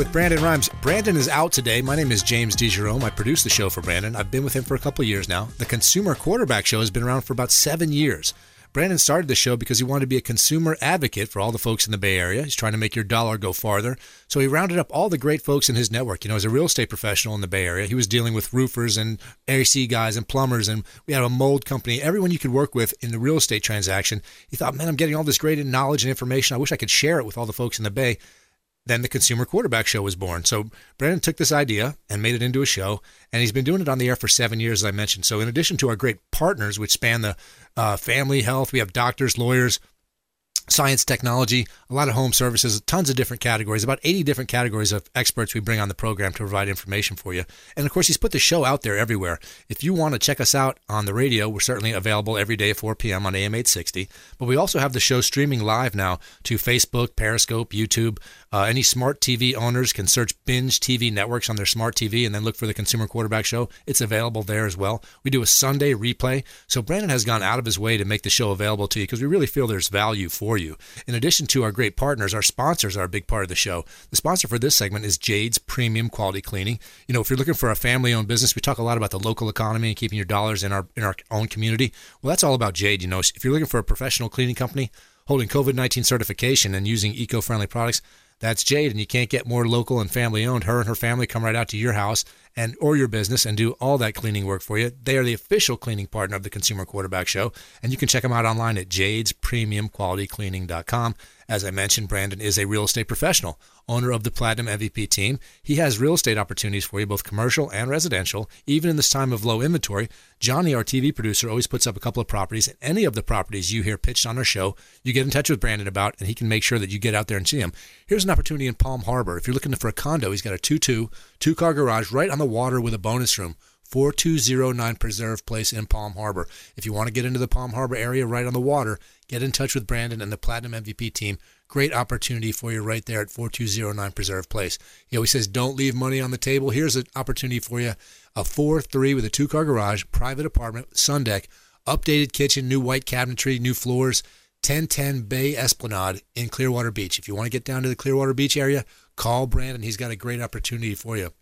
with Brandon Rhymes. Brandon is out today. My name is James DeJerome. I produce the show for Brandon. I've been with him for a couple years now. The Consumer Quarterback Show has been around for about seven years. Brandon started the show because he wanted to be a consumer advocate for all the folks in the Bay Area. He's trying to make your dollar go farther. So he rounded up all the great folks in his network. You know, as a real estate professional in the Bay Area, he was dealing with roofers and AC guys and plumbers, and we had a mold company. Everyone you could work with in the real estate transaction. He thought, man, I'm getting all this great knowledge and information. I wish I could share it with all the folks in the Bay then the Consumer Quarterback Show was born. So Brandon took this idea and made it into a show, and he's been doing it on the air for seven years, as I mentioned. So in addition to our great partners, which span the uh, family health, we have doctors, lawyers, science, technology, a lot of home services, tons of different categories, about 80 different categories of experts we bring on the program to provide information for you. And of course, he's put the show out there everywhere. If you want to check us out on the radio, we're certainly available every day at 4 p.m. on AM 860. But we also have the show streaming live now to Facebook, Periscope, YouTube. Uh, any smart TV owners can search Binge TV networks on their smart TV and then look for the Consumer Quarterback Show. It's available there as well. We do a Sunday replay. So Brandon has gone out of his way to make the show available to you because we really feel there's value for you. In addition to our great partners, our sponsors are a big part of the show. The sponsor for this segment is Jade's Premium Quality Cleaning. You know, if you're looking for a family-owned business, we talk a lot about the local economy and keeping your dollars in our in our own community. Well, that's all about Jade. You know, if you're looking for a professional cleaning company holding COVID-19 certification and using eco-friendly products, that's Jade, and you can't get more local and family owned. Her and her family come right out to your house and or your business and do all that cleaning work for you. They are the official cleaning partner of the Consumer Quarterback Show, and you can check them out online at jadespremiumqualitycleaning.com. As I mentioned, Brandon is a real estate professional, owner of the Platinum MVP team. He has real estate opportunities for you, both commercial and residential. Even in this time of low inventory, Johnny, our TV producer, always puts up a couple of properties. And any of the properties you hear pitched on our show, you get in touch with Brandon about, and he can make sure that you get out there and see him. Here's an opportunity in Palm Harbor. If you're looking for a condo, he's got a 2 2, two car garage right on the water with a bonus room. 4209 Preserve Place in Palm Harbor. If you want to get into the Palm Harbor area right on the water, get in touch with Brandon and the Platinum MVP team. Great opportunity for you right there at 4209 Preserve Place. He always says, don't leave money on the table. Here's an opportunity for you a 4 3 with a two car garage, private apartment, sun deck, updated kitchen, new white cabinetry, new floors. 1010 Bay Esplanade in Clearwater Beach. If you want to get down to the Clearwater Beach area, call Brandon. He's got a great opportunity for you.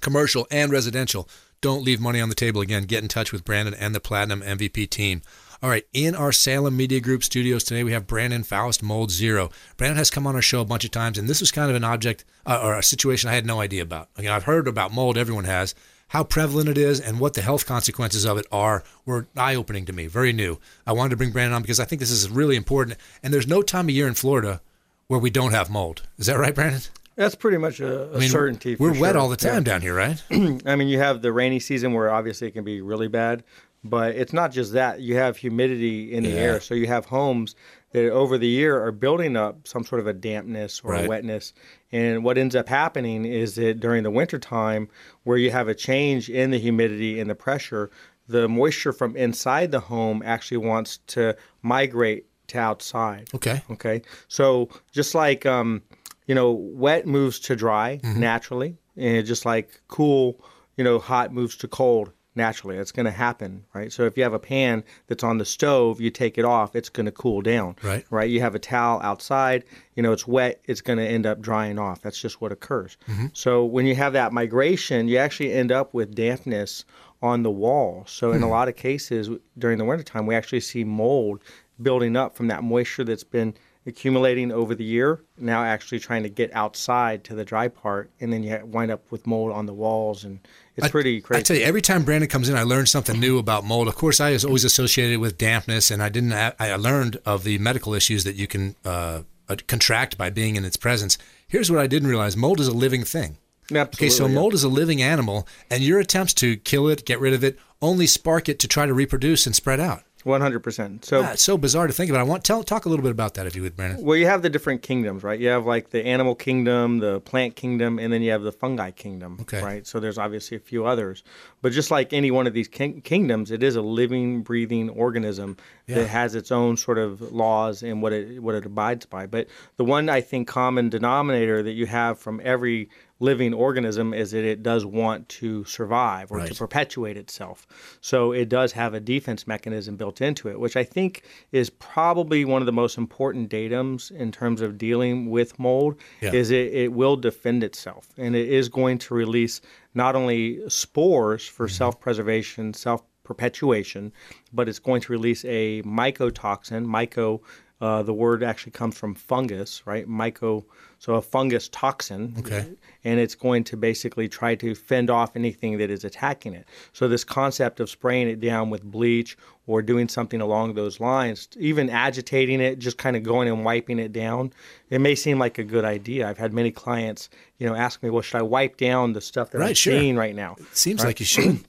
Commercial and residential. Don't leave money on the table again. Get in touch with Brandon and the Platinum MVP team. All right, in our Salem Media Group studios today, we have Brandon Faust, Mold Zero. Brandon has come on our show a bunch of times, and this was kind of an object uh, or a situation I had no idea about. Again, I've heard about mold, everyone has. How prevalent it is and what the health consequences of it are were eye opening to me, very new. I wanted to bring Brandon on because I think this is really important. And there's no time of year in Florida where we don't have mold. Is that right, Brandon? That's pretty much a, a I mean, certainty. We're wet sure. all the time yeah. down here, right? I mean, you have the rainy season where obviously it can be really bad, but it's not just that. You have humidity in the yeah. air, so you have homes that over the year are building up some sort of a dampness or right. a wetness. And what ends up happening is that during the wintertime, where you have a change in the humidity and the pressure, the moisture from inside the home actually wants to migrate to outside. Okay. Okay. So just like um, you know, wet moves to dry mm-hmm. naturally, and just like cool, you know, hot moves to cold naturally. It's going to happen, right? So if you have a pan that's on the stove, you take it off, it's going to cool down, right? Right? You have a towel outside, you know, it's wet, it's going to end up drying off. That's just what occurs. Mm-hmm. So when you have that migration, you actually end up with dampness on the wall. So in a lot of cases during the wintertime, we actually see mold building up from that moisture that's been accumulating over the year. Now actually trying to get outside to the dry part, and then you wind up with mold on the walls, and it's I, pretty crazy. I tell you, every time Brandon comes in, I learn something new about mold. Of course, I was always associated with dampness, and I didn't. I learned of the medical issues that you can uh, uh, contract by being in its presence. Here's what I didn't realize: mold is a living thing. Absolutely, okay, so mold is a living animal, and your attempts to kill it, get rid of it, only spark it to try to reproduce and spread out. One hundred percent. So it's so bizarre to think about. I want tell talk a little bit about that if you would, Brandon. Well, you have the different kingdoms, right? You have like the animal kingdom, the plant kingdom, and then you have the fungi kingdom, okay. right? So there's obviously a few others, but just like any one of these king- kingdoms, it is a living, breathing organism yeah. that has its own sort of laws and what it what it abides by. But the one I think common denominator that you have from every living organism is that it does want to survive or right. to perpetuate itself. So it does have a defense mechanism built into it, which I think is probably one of the most important datums in terms of dealing with mold yeah. is it, it will defend itself and it is going to release not only spores for mm-hmm. self-preservation, self perpetuation, but it's going to release a mycotoxin. Myco, uh, the word actually comes from fungus, right? Myco so a fungus toxin. Okay. And it's going to basically try to fend off anything that is attacking it. So this concept of spraying it down with bleach or doing something along those lines, even agitating it, just kind of going and wiping it down, it may seem like a good idea. I've had many clients, you know, ask me, well, should I wipe down the stuff that right, I'm sure. seeing right now? It seems right? like you should.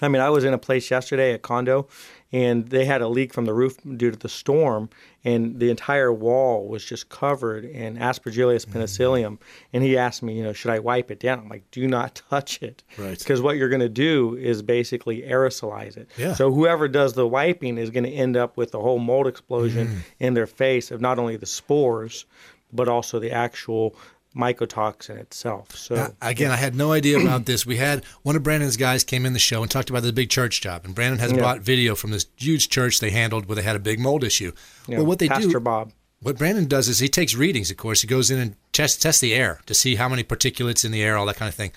I mean, I was in a place yesterday, a condo, and they had a leak from the roof due to the storm, and the entire wall was just covered in Aspergillus mm-hmm. penicillium. Mm. And he asked me, you know, should I wipe it down? I'm like, do not touch it, right? Because what you're going to do is basically aerosolize it. Yeah. So whoever does the wiping is going to end up with a whole mold explosion mm. in their face of not only the spores, but also the actual mycotoxin itself. So now, again, I had no idea about this. We had one of Brandon's guys came in the show and talked about the big church job, and Brandon has yeah. brought video from this huge church they handled where they had a big mold issue. Yeah. Well, what they Pastor do, Bob. What Brandon does is he takes readings. Of course, he goes in and tests test the air to see how many particulates in the air, all that kind of thing.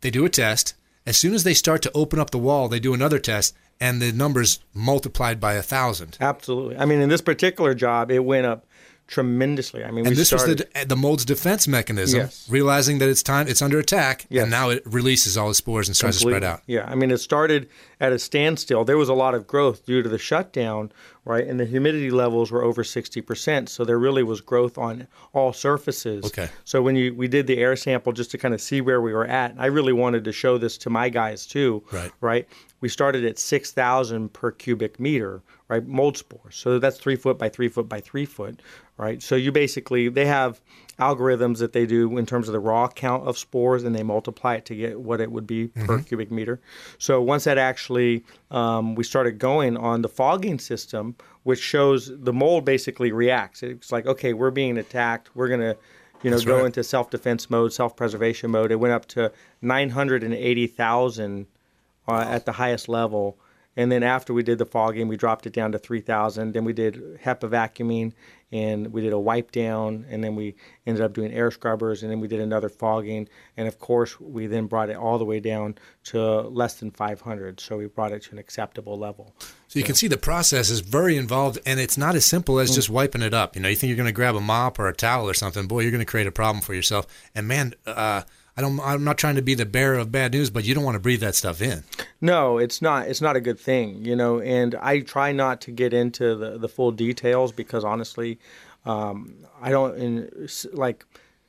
They do a test. As soon as they start to open up the wall, they do another test, and the numbers multiplied by a thousand. Absolutely. I mean, in this particular job, it went up tremendously. I mean, and this started... was the the mold's defense mechanism, yes. realizing that it's time, it's under attack, yes. and now it releases all the spores and starts Completely. to spread out. Yeah, I mean, it started at a standstill. There was a lot of growth due to the shutdown, right? And the humidity levels were over sixty percent, so there really was growth on all surfaces. Okay. So when you we did the air sample just to kind of see where we were at, I really wanted to show this to my guys too. Right. Right. We started at six thousand per cubic meter, right? Mold spores. So that's three foot by three foot by three foot, right? So you basically they have algorithms that they do in terms of the raw count of spores, and they multiply it to get what it would be mm-hmm. per cubic meter. So once that actually um, we started going on the fogging system, which shows the mold basically reacts. It's like okay, we're being attacked. We're gonna you know, That's go right. into self-defense mode, self-preservation mode. It went up to 980,000 uh, at the highest level and then after we did the fogging, we dropped it down to 3,000. Then we did HEPA vacuuming and we did a wipe down. And then we ended up doing air scrubbers. And then we did another fogging. And of course, we then brought it all the way down to less than 500. So we brought it to an acceptable level. So you can see the process is very involved, and it's not as simple as just wiping it up. You know, you think you're going to grab a mop or a towel or something, boy, you're going to create a problem for yourself. And man, uh, I don't. I'm not trying to be the bearer of bad news, but you don't want to breathe that stuff in. No, it's not. It's not a good thing, you know. And I try not to get into the the full details because honestly, um, I don't in, like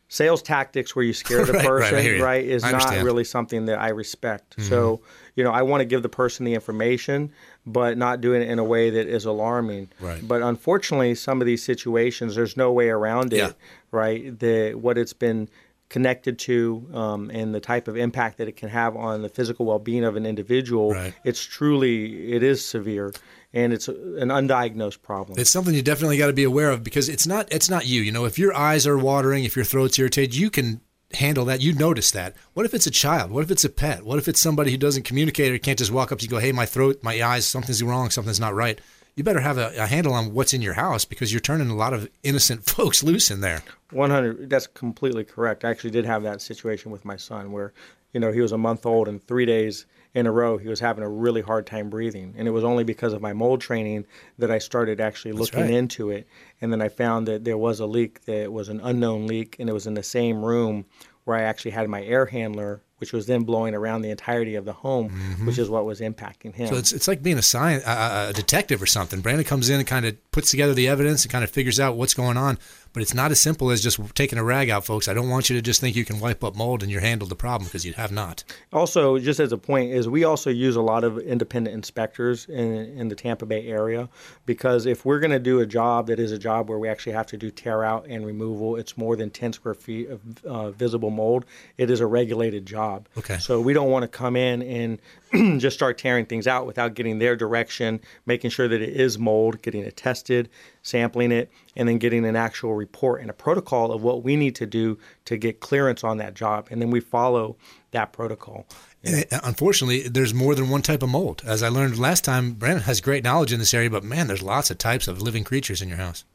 sales tactics where you scare the right, person, right, right is not really something that I respect. Mm-hmm. So, you know, I want to give the person the information, but not doing it in a way that is alarming. Right. But unfortunately, some of these situations, there's no way around it, yeah. right? The what it's been connected to um, and the type of impact that it can have on the physical well-being of an individual right. it's truly it is severe and it's an undiagnosed problem. It's something you definitely got to be aware of because it's not it's not you. You know if your eyes are watering if your throat's irritated you can handle that. You notice that. What if it's a child? What if it's a pet? What if it's somebody who doesn't communicate or can't just walk up to you and go hey my throat my eyes something's wrong something's not right you better have a, a, handle on what's in your house because you're turning a lot of innocent folks loose in there. 100. That's completely correct. I actually did have that situation with my son where, you know, he was a month old and three days in a row he was having a really hard time breathing. And it was only because of my mold training that I started actually looking right. into it. And then I found that there was a leak that was an unknown leak and it was in the same room where I actually had my air handler which was then blowing around the entirety of the home, mm-hmm. which is what was impacting him. So it's, it's like being a science, a detective or something. Brandon comes in and kind of puts together the evidence and kind of figures out what's going on. But it's not as simple as just taking a rag out, folks. I don't want you to just think you can wipe up mold and you're handled the problem because you have not. Also, just as a point, is we also use a lot of independent inspectors in, in the Tampa Bay area because if we're going to do a job that is a job where we actually have to do tear out and removal, it's more than 10 square feet of uh, visible mold. It is a regulated job. Okay. So we don't want to come in and just start tearing things out without getting their direction, making sure that it is mold, getting it tested, sampling it, and then getting an actual report and a protocol of what we need to do to get clearance on that job. And then we follow that protocol. Yeah. Unfortunately, there's more than one type of mold. As I learned last time, Brandon has great knowledge in this area, but man, there's lots of types of living creatures in your house.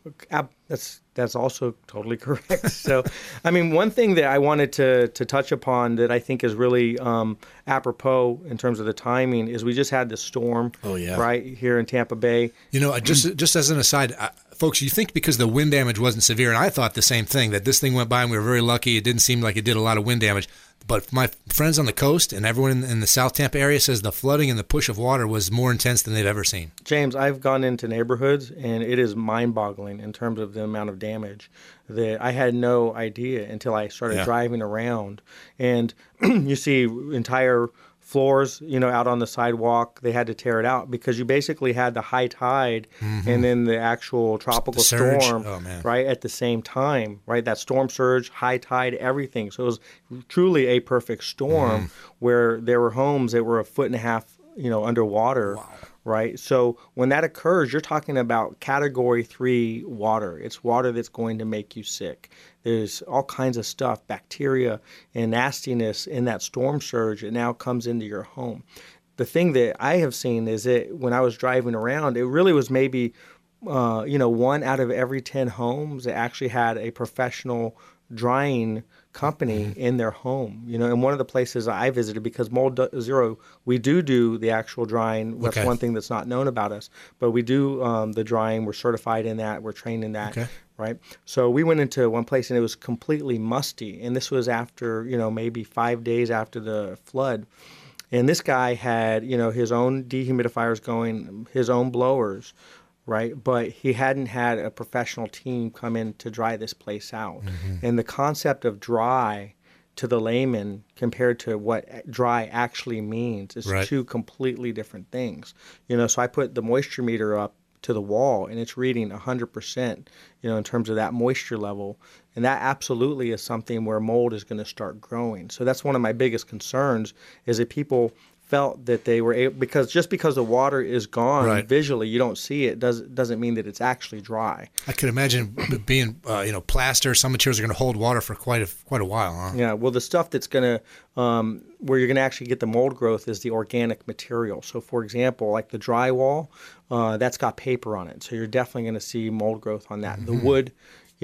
That's that's also totally correct. so, I mean, one thing that I wanted to to touch upon that I think is really um, apropos in terms of the timing is we just had the storm. Oh yeah, right here in Tampa Bay. You know, just just as an aside, folks, you think because the wind damage wasn't severe, and I thought the same thing that this thing went by and we were very lucky. It didn't seem like it did a lot of wind damage. But my friends on the coast and everyone in, in, the South Tampa area says the flooding and the push of water was more intense than they've ever seen. James, I've gone into neighborhoods and it is mind-boggling in terms of the amount of damage that I had no idea until I started yeah. driving around. And you see entire floors, you know, out on the sidewalk. They had to tear it out because you basically had the high tide mm-hmm. and then the actual tropical the storm oh, right at the same time, right? That storm surge, high tide, everything. So it was truly a perfect storm mm-hmm. where there were homes that were a foot and a half, you know, underwater. Wow right? So when that occurs, you're talking about category three water. It's water that's going to make you sick. There's all kinds of stuff, bacteria and nastiness in that storm surge. It now comes into your home. The thing that I have seen is that when I was driving around, it really was maybe, uh, you know, one out of every 10 homes that actually had a professional drying company in their home. You know, and one of the places I visited because Mold Zero, we do do the actual drying. That's okay. one thing that's not known about us, but we do um, the drying. We're certified in that. We're trained in that. Okay. Right. So we went into one place and it was completely musty, and this was after you know maybe five days after the flood. And this guy had, you know, his own dehumidifiers going, his own blowers, right? But he hadn't had a professional team come in to dry this place out. Mm-hmm. And the concept of dry to the layman compared to what dry actually means is right. two completely different things. You know, so I put the moisture meter up to the wall and it's reading 100%, you know, in terms of that moisture level. And that absolutely is something where mold is going to start growing. So that's one of my biggest concerns is that people felt that they were able because just because the water is gone right. visually you don't see it does doesn't mean that it's actually dry i could imagine being uh, you know plaster some materials are going to hold water for quite a quite a while huh? yeah well the stuff that's going to um, where you're going to actually get the mold growth is the organic material so for example like the drywall uh, that's got paper on it so you're definitely going to see mold growth on that mm-hmm. the wood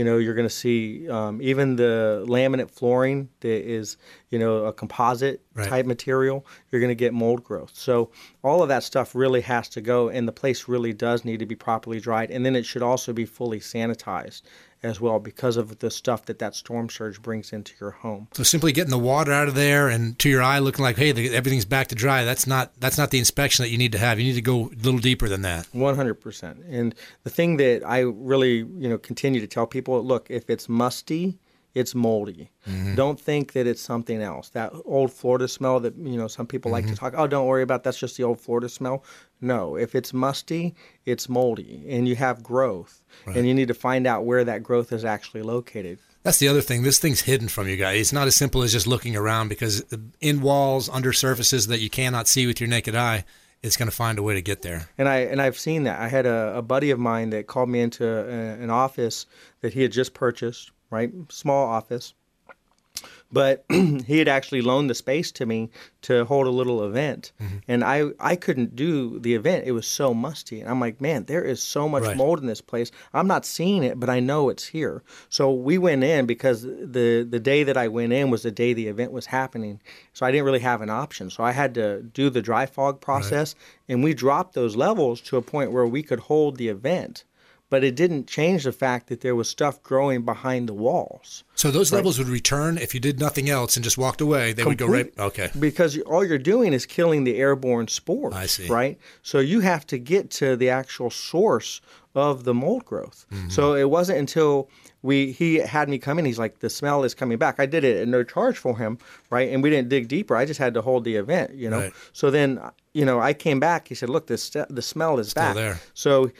you know, you're going to see um, even the laminate flooring that is, you know, a composite right. type material. You're going to get mold growth. So all of that stuff really has to go, and the place really does need to be properly dried, and then it should also be fully sanitized as well because of the stuff that that storm surge brings into your home. So simply getting the water out of there and to your eye looking like, hey, the, everything's back to dry. That's not that's not the inspection that you need to have. You need to go a little deeper than that. One hundred percent. And the thing that I really you know continue to tell people, look, if it's musty it's moldy. Mm-hmm. Don't think that it's something else. That old Florida smell that you know some people mm-hmm. like to mm-hmm. talk. Oh, don't worry about. That's just the old Florida smell. No, if it's musty, it's moldy, and you have growth, right. and you need to find out where that growth is actually located. That's the other thing. This thing's hidden from you guys. It's not as simple as just looking around because in walls, under surfaces that you cannot see with your naked eye, it's going to find a way to get there. And I and I've seen that. I had a, a buddy of mine that called me into a, an office that he had just purchased right? Small office. But he had actually loaned the space to me to hold a little event. Mm-hmm. And I, I couldn't do the event. It was so musty. And I'm like, man, there is so much right. mold in this place. I'm not seeing it, but I know it's here. So we went in because the, the day that I went in was the day the event was happening. So I didn't really have an option. So I had to do the dry fog process. Right. And we dropped those levels to a point where we could hold the event but it didn't change the fact that there was stuff growing behind the walls. So those right? levels would return if you did nothing else and just walked away. They Complete, would go right. Okay. Because all you're doing is killing the airborne spores. I see. Right. So you have to get to the actual source of the mold growth. Mm-hmm. So it wasn't until we he had me come in. He's like, the smell is coming back. I did it at no charge for him, right? And we didn't dig deeper. I just had to hold the event, you know. Right. So then, you know, I came back. He said, look, this the smell is Still back. There. So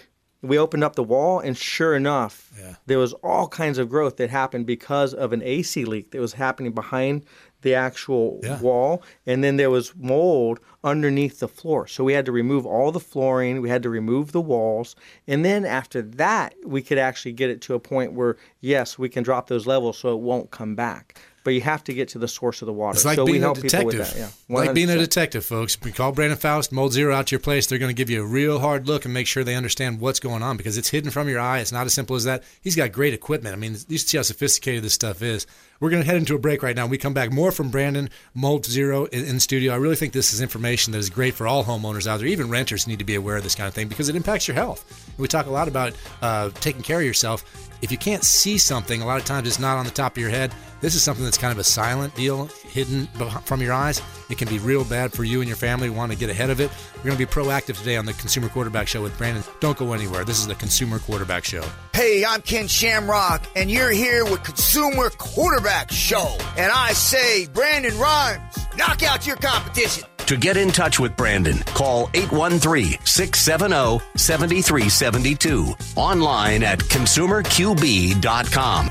we opened up the wall, and sure enough, yeah. there was all kinds of growth that happened because of an AC leak that was happening behind the actual yeah. wall, and then there was mold underneath the floor. So we had to remove all the flooring, we had to remove the walls, and then after that, we could actually get it to a point where yes, we can drop those levels so it won't come back but you have to get to the source of the water. It's like so being a detective. Yeah, like being a detective, folks. We call Brandon Faust, Mold Zero out to your place. They're going to give you a real hard look and make sure they understand what's going on because it's hidden from your eye. It's not as simple as that. He's got great equipment. I mean, you see how sophisticated this stuff is. We're going to head into a break right now. We come back more from Brandon Mold Zero in, in studio. I really think this is information that is great for all homeowners out there. Even renters need to be aware of this kind of thing because it impacts your health. We talk a lot about uh, taking care of yourself if you can't see something, a lot of times it's not on the top of your head. This is something that's kind of a silent deal, hidden from your eyes. It can be real bad for you and your family. We want to get ahead of it. We're going to be proactive today on the Consumer Quarterback Show with Brandon. Don't go anywhere. This is the Consumer Quarterback Show. Hey, I'm Ken Shamrock, and you're here with Consumer Quarterback Show. And I say, Brandon Rhymes, knock out your competition. To get in touch with Brandon, call 813 670 7372. Online at consumerqb.com.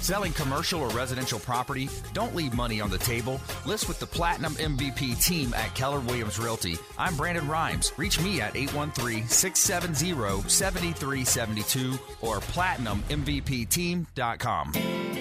Selling commercial or residential property? Don't leave money on the table. List with the Platinum MVP team at Keller Williams Realty. I'm Brandon Rhymes. Reach me at 813-670-7372 or platinummvpteam.com.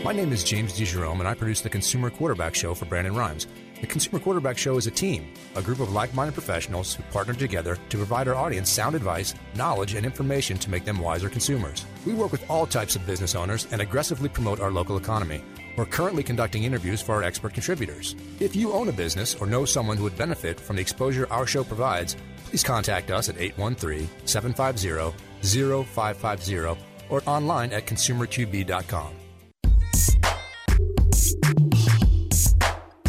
My name is James DeJerome and I produce the Consumer Quarterback Show for Brandon Rhymes. The Consumer Quarterback Show is a team, a group of like minded professionals who partner together to provide our audience sound advice, knowledge, and information to make them wiser consumers. We work with all types of business owners and aggressively promote our local economy. We're currently conducting interviews for our expert contributors. If you own a business or know someone who would benefit from the exposure our show provides, please contact us at 813 750 0550 or online at consumerqb.com.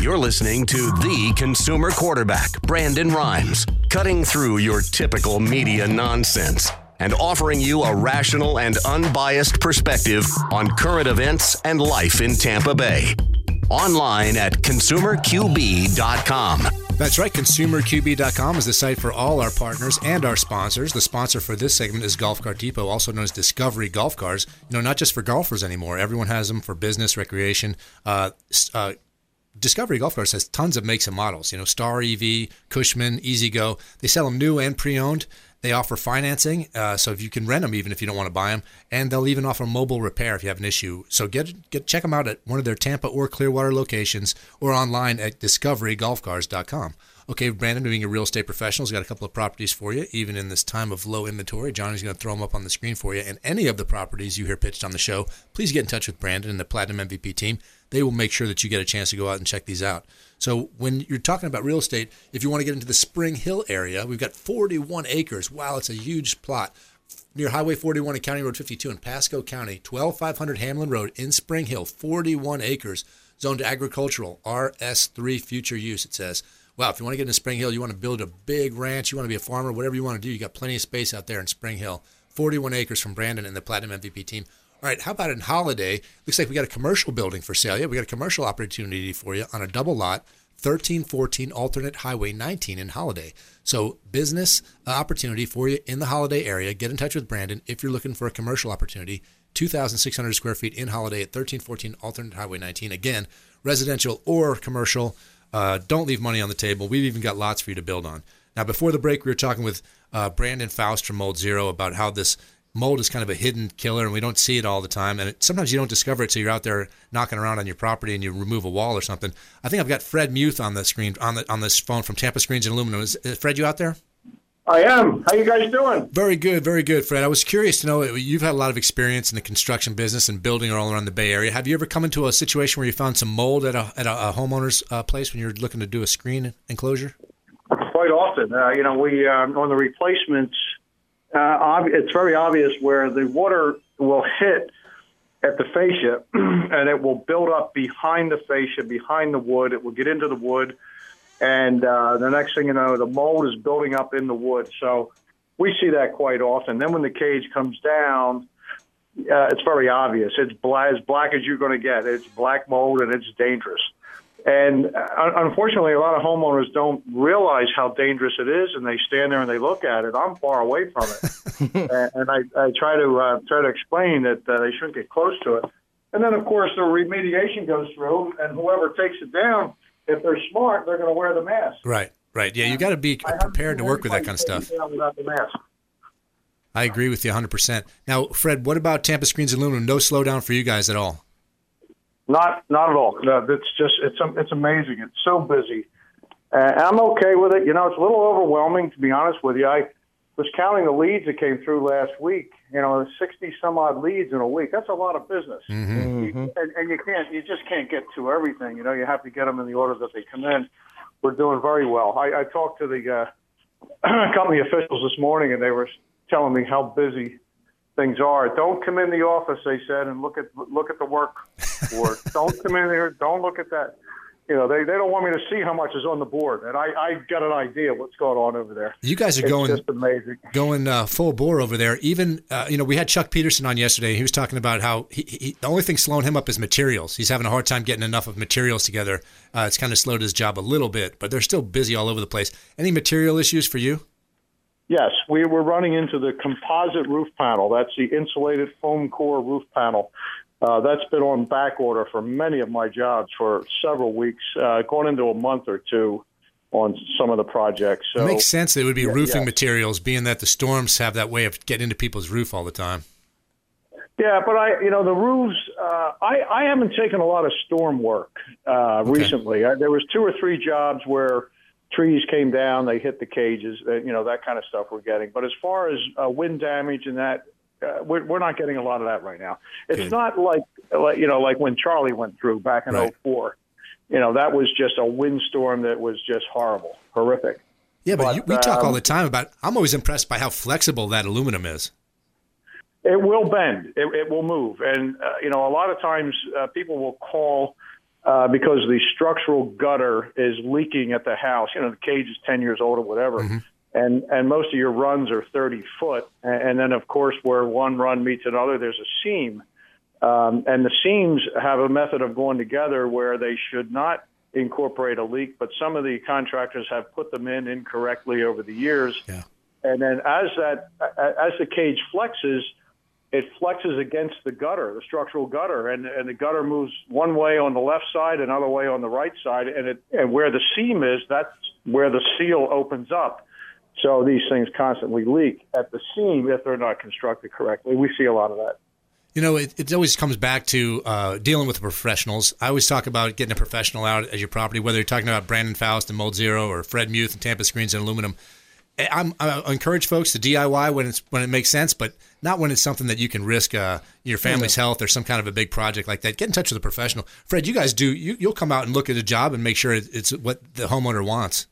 You're listening to the consumer quarterback, Brandon Rhymes, cutting through your typical media nonsense and offering you a rational and unbiased perspective on current events and life in Tampa Bay. Online at consumerqb.com. That's right. ConsumerQB.com is the site for all our partners and our sponsors. The sponsor for this segment is Golf Cart Depot, also known as Discovery Golf Cars. You know, not just for golfers anymore. Everyone has them for business, recreation. Uh, uh, Discovery Golf Cars has tons of makes and models. You know, Star EV, Cushman, E-Z-GO. They sell them new and pre-owned. They offer financing, uh, so if you can rent them even if you don't want to buy them, and they'll even offer mobile repair if you have an issue. So get get check them out at one of their Tampa or Clearwater locations, or online at discoverygolfcars.com. Okay, Brandon, being a real estate professional, has got a couple of properties for you, even in this time of low inventory. Johnny's going to throw them up on the screen for you. And any of the properties you hear pitched on the show, please get in touch with Brandon and the Platinum MVP team they will make sure that you get a chance to go out and check these out. So when you're talking about real estate, if you want to get into the Spring Hill area, we've got 41 acres. Wow, it's a huge plot near Highway 41 and County Road 52 in Pasco County, 12500 Hamlin Road in Spring Hill, 41 acres, zoned to agricultural, RS3 future use, it says. Wow, if you want to get into Spring Hill, you want to build a big ranch, you want to be a farmer, whatever you want to do, you got plenty of space out there in Spring Hill. 41 acres from Brandon and the Platinum MVP team. All right, how about in Holiday? Looks like we got a commercial building for sale. Yeah, we got a commercial opportunity for you on a double lot, 1314 alternate highway 19 in Holiday. So, business uh, opportunity for you in the Holiday area. Get in touch with Brandon if you're looking for a commercial opportunity. 2,600 square feet in Holiday at 1314 alternate highway 19. Again, residential or commercial. Uh, don't leave money on the table. We've even got lots for you to build on. Now, before the break, we were talking with uh, Brandon Faust from Mold Zero about how this mold is kind of a hidden killer and we don't see it all the time. And it, sometimes you don't discover it so you're out there knocking around on your property and you remove a wall or something. I think I've got Fred Muth on the screen on the on this phone from Tampa Screens and Aluminum. Is, is Fred, you out there? I am. How you guys doing? Very good, very good, Fred. I was curious to know you've had a lot of experience in the construction business and building all around the Bay Area. Have you ever come into a situation where you found some mold at a at a, a homeowner's uh, place when you're looking to do a screen enclosure? Quite often, uh, you know, we um, on the replacements. Uh, ob- it's very obvious where the water will hit at the fascia, and it will build up behind the fascia, behind the wood. It will get into the wood and uh, the next thing you know, the mold is building up in the wood. So we see that quite often. Then when the cage comes down, uh, it's very obvious. It's black, as black as you're going to get. It's black mold and it's dangerous. And uh, unfortunately, a lot of homeowners don't realize how dangerous it is, and they stand there and they look at it. I'm far away from it, and, and I, I try to uh, try to explain that uh, they shouldn't get close to it. And then, of course, the remediation goes through, and whoever takes it down if they're smart, they're going to wear the mask. Right, right. Yeah, you got to be prepared to work with that kind of stuff. Without the mask. I agree with you 100%. Now, Fred, what about Tampa Screens Aluminum? No slowdown for you guys at all? Not, not at all. No, it's just, it's, it's amazing. It's so busy. Uh, I'm okay with it. You know, it's a little overwhelming, to be honest with you. I was counting the leads that came through last week. You know, 60 some odd leads in a week. That's a lot of business. Mm-hmm. You, and, and you can't, you just can't get to everything. You know, you have to get them in the order that they come in. We're doing very well. I, I talked to the uh, company officials this morning, and they were telling me how busy things are. Don't come in the office, they said, and look at look at the work board. don't come in there. Don't look at that you know, they, they don't want me to see how much is on the board, and I, I got an idea what's going on over there. You guys are it's going just amazing, going uh, full bore over there. Even uh, you know, we had Chuck Peterson on yesterday. He was talking about how he, he, the only thing slowing him up is materials. He's having a hard time getting enough of materials together. Uh, it's kind of slowed his job a little bit, but they're still busy all over the place. Any material issues for you? Yes, we were running into the composite roof panel. That's the insulated foam core roof panel. Uh, that's been on back order for many of my jobs for several weeks, uh, going into a month or two on some of the projects. So, it makes sense that it would be yeah, roofing yeah. materials, being that the storms have that way of getting into people's roof all the time. Yeah, but I, you know, the roofs. Uh, I I haven't taken a lot of storm work uh, Okay. recently. I, there was two or three jobs where trees came down, they hit the cages, uh, you know, that kind of stuff we're getting. But as far as uh, wind damage and that, uh, we're, we're not getting a lot of that right now. It's Good. not like, like you know, like when Charlie went through back in Right. '04. You know, that was just a windstorm that was just horrible, horrific. Yeah, but, But, you, we talk all um, the time about. I'm always impressed by how flexible that aluminum is. It will bend. It, it will move. And, uh, you know, a lot of times uh, people will call uh, because the structural gutter is leaking at the house. You know, the cage is 10 years old or whatever. And, and most of your runs are 30 foot. And, then, of course, where one run meets another, there's a seam. Um, and the seams have a method of going together where they should not incorporate a leak, but some of the contractors have put them in incorrectly over the years. Yeah. And then as that as the cage flexes, it flexes against the gutter, the structural gutter, and, and the gutter moves one way on the left side, another way on the right side, and it and where the seam is, that's where the seal opens up. So these things constantly leak at the seam if they're not constructed correctly. We see a lot of that. You know, it, it always comes back to uh, dealing with the professionals. I always talk about getting a professional out at your property, whether you're talking about Brandon Faust and Mold Zero or Fred Muth and Tampa Screens and Aluminum. I- I'm, I encourage folks to DIY when it's when it makes sense, but not when it's something that you can risk uh, your family's health or some kind of a big project like that. Get in touch with a professional. Fred, you guys do. You, you'll come out and look at a job and make sure it's what the homeowner wants.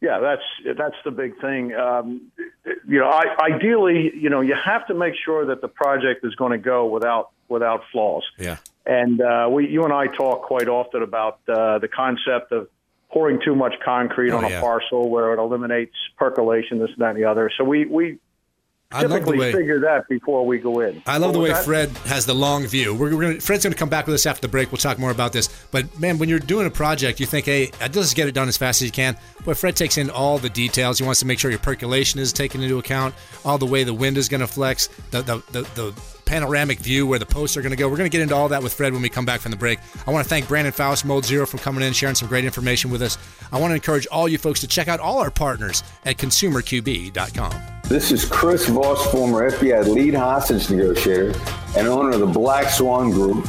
Yeah, that's that's the big thing. Um, you know, I, ideally, you know, you have to make sure that the project is going to go without without flaws. Yeah. And uh, we, you and I talk quite often about uh, the concept of pouring too much concrete Oh, on a yeah. parcel where it eliminates percolation, this, and that, and the other. So we, we I love the way. figure that before we go in. I love the way that- Fred has the long view. We're, we're gonna, Fred's going to come back with us after the break. We'll talk more about this. But man, when you're doing a project, you think, hey, let's just get it done as fast as you can. But Fred takes in all the details. He wants to make sure your percolation is taken into account, all the way the wind is going to flex, the the, the, the panoramic view where the posts are going to go. We're going to get into all that with Fred when we come back from the break. I want to thank Brandon Faust, Mold Zero, for coming in, sharing some great information with us. I want to encourage all you folks to check out all our partners at consumerqb.com. This is Chris Voss, former FBI lead hostage negotiator and owner of the Black Swan Group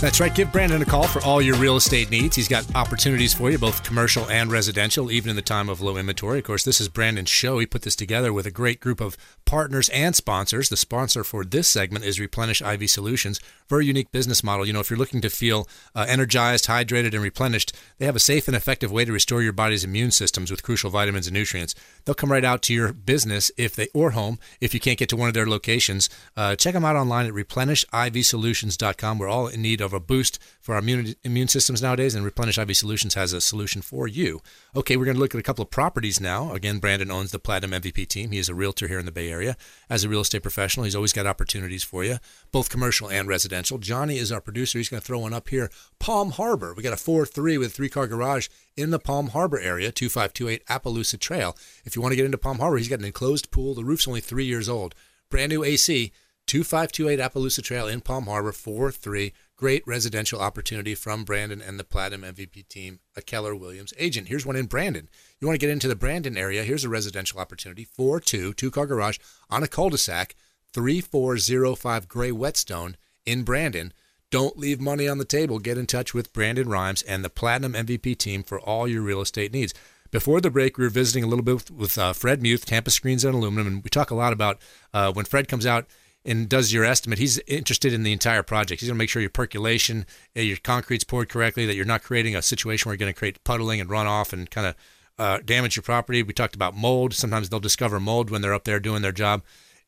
That's right. Give Brandon a call for all your real estate needs. He's got opportunities for you, both commercial and residential, even in the time of low inventory. Of course, this is Brandon's show. He put this together with a great group of partners and sponsors. The sponsor for this segment is Replenish IV Solutions. Very unique business model. You know, if you're looking to feel uh, energized, hydrated, and replenished, they have a safe and effective way to restore your body's immune systems with crucial vitamins and nutrients. They'll come right out to your business if they or home if you can't get to one of their locations. Uh, check them out online at replenishivsolutions.com. We're all in need of a boost for our immune, immune systems nowadays, and Replenish IV Solutions has a solution for you. Okay, we're going to look at a couple of properties now. Again, Brandon owns the Platinum MVP team. He is a realtor here in the Bay Area. As a real estate professional, he's always got opportunities for you, both commercial and residential. Johnny is our producer. He's going to throw one up here. Palm Harbor. We got a 4 3 with three car garage in the Palm Harbor area, 2528 Appaloosa Trail. If you want to get into Palm Harbor, he's got an enclosed pool. The roof's only three years old. Brand new AC. 2528 Appaloosa Trail in Palm Harbor, 4 3. Great residential opportunity from Brandon and the Platinum MVP team, a Keller Williams agent. Here's one in Brandon. You want to get into the Brandon area? Here's a residential opportunity 4 2, two car garage on a cul de sac, 3405 Gray Whetstone in Brandon. Don't leave money on the table. Get in touch with Brandon Rhymes and the Platinum MVP team for all your real estate needs. Before the break, we were visiting a little bit with, with uh, Fred Muth, Tampa Screens and Aluminum, and we talk a lot about uh, when Fred comes out and does your estimate, he's interested in the entire project. He's going to make sure your percolation, uh, your concrete's poured correctly, that you're not creating a situation where you're going to create puddling and runoff and kind of uh, damage your property. We talked about mold. Sometimes they'll discover mold when they're up there doing their job.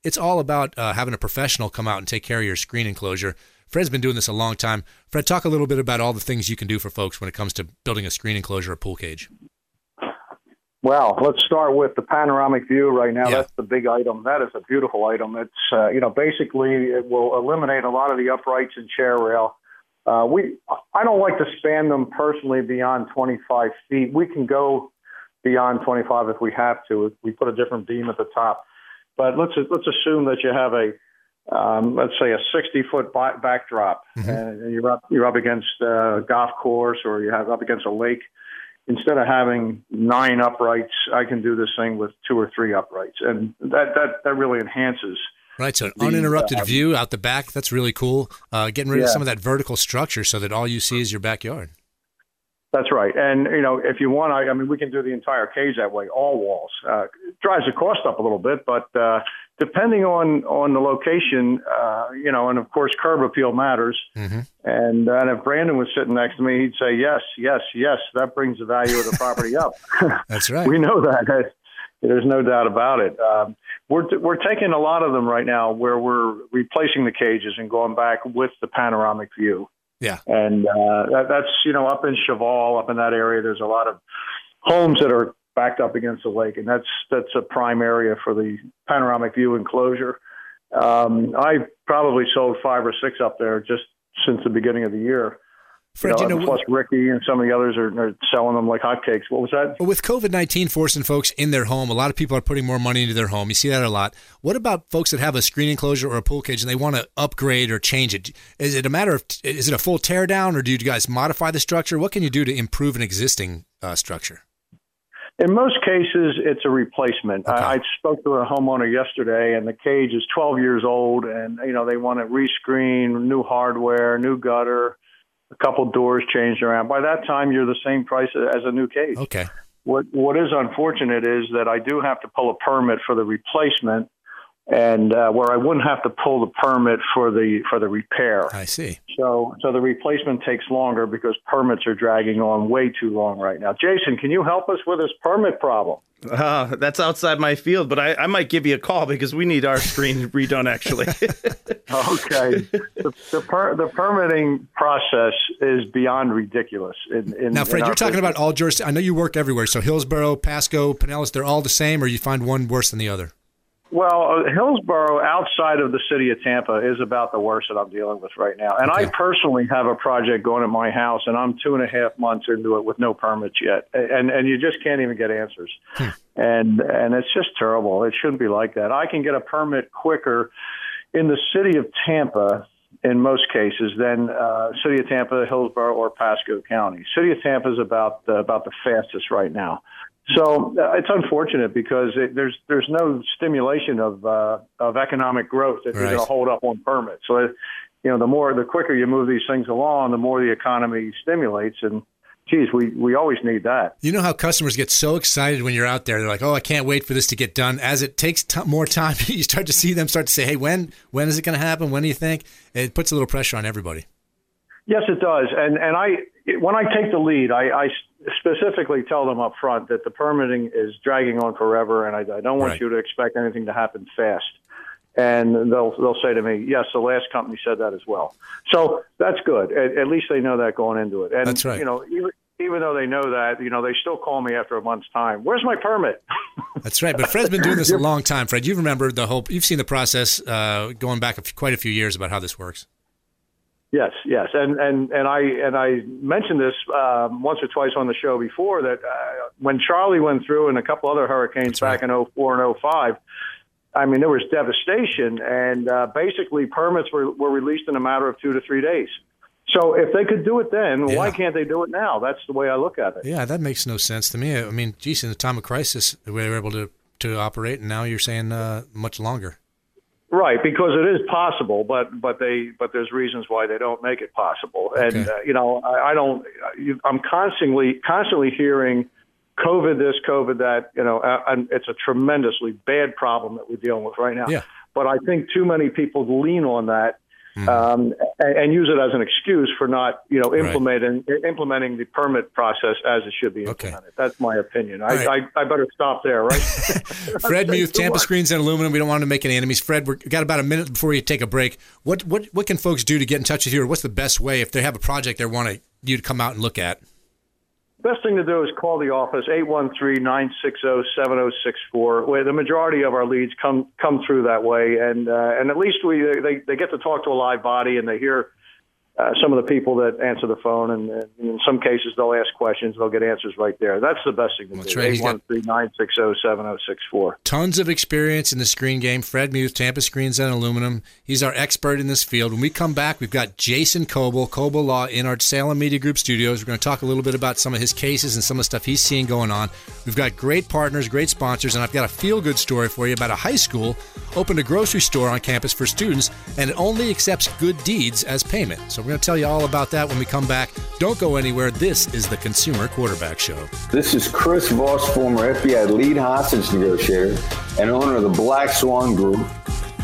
It's all about uh, having a professional come out and take care of your screen enclosure. Fred's been doing this a long time. Fred, talk a little bit about all the things you can do for folks when it comes to building a screen enclosure or pool cage. Well, let's start with the panoramic view right now. Yeah. That's the big item. That is a beautiful item. It's uh, you know basically it will eliminate a lot of the uprights and chair rail. Uh, we I don't like to span them personally beyond 25 feet. We can go beyond 25 if we have to. We put a different beam at the top, but let's let's assume that you have a um, let's say a 60 foot backdrop mm-hmm. and you're up you're up against a golf course or you have up against a lake instead of having nine uprights, I can do this thing with two or three uprights, and that that that really enhances. Right, so an the, uninterrupted uh, view out the back. That's really cool. Uh, getting rid yeah. of some of that vertical structure so that all you see is your backyard. That's right, and you know if you want, I, I mean, we can do the entire cage that way, all walls. Uh, drives the cost up a little bit, but uh, depending on on the location, uh, you know, and of course, curb appeal matters. Mm-hmm. And, uh, and if Brandon was sitting next to me, he'd say, "Yes, yes, yes." That brings the value of the property up. That's right. we know that. There's no doubt about it. Um, we're we're taking a lot of them right now, where we're replacing the cages and going back with the panoramic view. Yeah, and uh, that, that's you know up in Cheval, up in that area. There's a lot of homes that are backed up against the lake, and that's that's a prime area for the panoramic view enclosure. Um, I probably sold five or six up there just since the beginning of the year. Fred, you know, you know, plus Ricky and some of the others are, are selling them like hotcakes. What was that? With COVID nineteen forcing folks in their home, a lot of people are putting more money into their home. You see that a lot. What about folks that have a screen enclosure or a pool cage and they want to upgrade or change it? Is it a matter of is it a full tear down or do you guys modify the structure? What can you do to improve an existing uh, structure? In most cases, it's a replacement. Okay. I, I spoke to a homeowner yesterday, and the cage is 12 years old, and you know they want to rescreen, new hardware, new gutter, a couple doors changed around. By that time, you're the same price as a new cage. Okay. What what is unfortunate is that I do have to pull a permit for the replacement, and uh, where I wouldn't have to pull the permit for the for the repair. I see. So so the replacement takes longer because permits are dragging on way too long right now. Jason, can you help us with this permit problem? Uh, that's outside my field, but I, I might give you a call because we need our screen redone actually. okay, the the, per, the, permitting process is beyond ridiculous. In, in, now, Fred, you're talking business. about all jurisdictions. I know you work everywhere, so Hillsborough, Pasco, Pinellas, they're all the same, or you find one worse than the other? Well, uh, Hillsborough, outside of the city of Tampa, is about the worst that I'm dealing with right now. And okay. I personally have a project going at my house, and I'm two and a half months into it with no permits yet, and and you just can't even get answers. Hmm. And and it's just terrible. It shouldn't be like that. I can get a permit quicker in the city of Tampa in most cases than uh, city of Tampa, Hillsborough, or Pasco County. City of Tampa is about the, about the fastest right now. So uh, it's unfortunate because it, there's there's no stimulation of uh, of economic growth if right. you're going to hold up on permits. So, it, you know, the more the quicker you move these things along, the more the economy stimulates. And geez, we we always need that. You know how customers get so excited when you're out there. They're like, "Oh, I can't wait for this to get done." As it takes t- more time, you start to see them start to say, "Hey, when when is it going to happen? When do you think?" It puts a little pressure on everybody. Yes, it does. And and I when I take the lead, I, I specifically tell them up front that the permitting is dragging on forever, and I, I don't want right. you to expect anything to happen fast. And they'll they'll say to me, "Yes, the last company said that as well." So that's good. At, at least they know that going into it. And that's right. You know, even, even though they know that, you know, they still call me after a month's time. Where's my permit? That's right. But Fred's been doing this a long time. Fred, you remember the whole. You've seen the process uh, going back a quite a few years about how this works. Yes, yes, and and and I and I mentioned this um, once or twice on the show before that uh, when Charlie went through and a couple other hurricanes That's back right. in 04 and 05, I mean there was devastation, and uh, basically permits were were released in a matter of two to three days. So if they could do it then, yeah. why can't they do it now? That's the way I look at it. Yeah, that makes no sense to me. I mean, geez, in the time of crisis, we were able to to operate, and now you're saying uh, much longer. Right, because it is possible, but but they but there's reasons why they don't make it possible, okay. and uh, you know I, I don't. I'm constantly constantly hearing COVID this, COVID that. You know, and it's a tremendously bad problem that we're dealing with right now. Yeah. But I think too many people lean on that mm. um, and, and, use it as an excuse for not, you know, implementing right. implementing the permit process as it should be implemented. Okay. That's my opinion. I, right. I, I, better stop there, right? Fred Muth, Tampa Screens and Aluminum. We don't want to make any enemies. Fred, we've got about a minute before you take a break. What what what can folks do to get in touch with you, or what's the best way if they have a project they want to, you to come out and look at? Best thing to do is call the office 813-960-7064. Where the majority of our leads come come through that way, and uh, and at least we they they get to talk to a live body and they hear uh, some of the people that answer the phone, and, and, in some cases they'll ask questions. They'll get answers right there. That's the best thing to That's do. Eight one three nine six zero seven zero six four. Tons of experience in the screen game. Fred Muth, Tampa Screens and Aluminum. He's our expert in this field. When we come back, we've got Jason Coble, Coble Law, in our Salem Media Group studios. We're going to talk a little bit about some of his cases and some of the stuff he's seeing going on. We've got great partners, great sponsors, and I've got a feel good story for you about a high school opened a grocery store on campus for students, and it only accepts good deeds as payment. So we're going to tell you all about that when we come back. Don't go anywhere. This is the Consumer Quarterback Show. This is Chris Voss, former FBI lead hostage negotiator and owner of the Black Swan Group.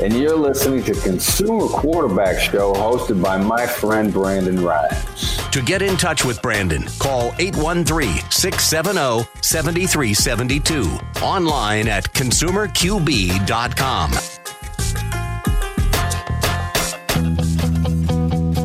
And you're listening to Consumer Quarterback Show hosted by my friend Brandon Rhymes. To get in touch with Brandon, call 813 670 7372. Online at consumerqb.com.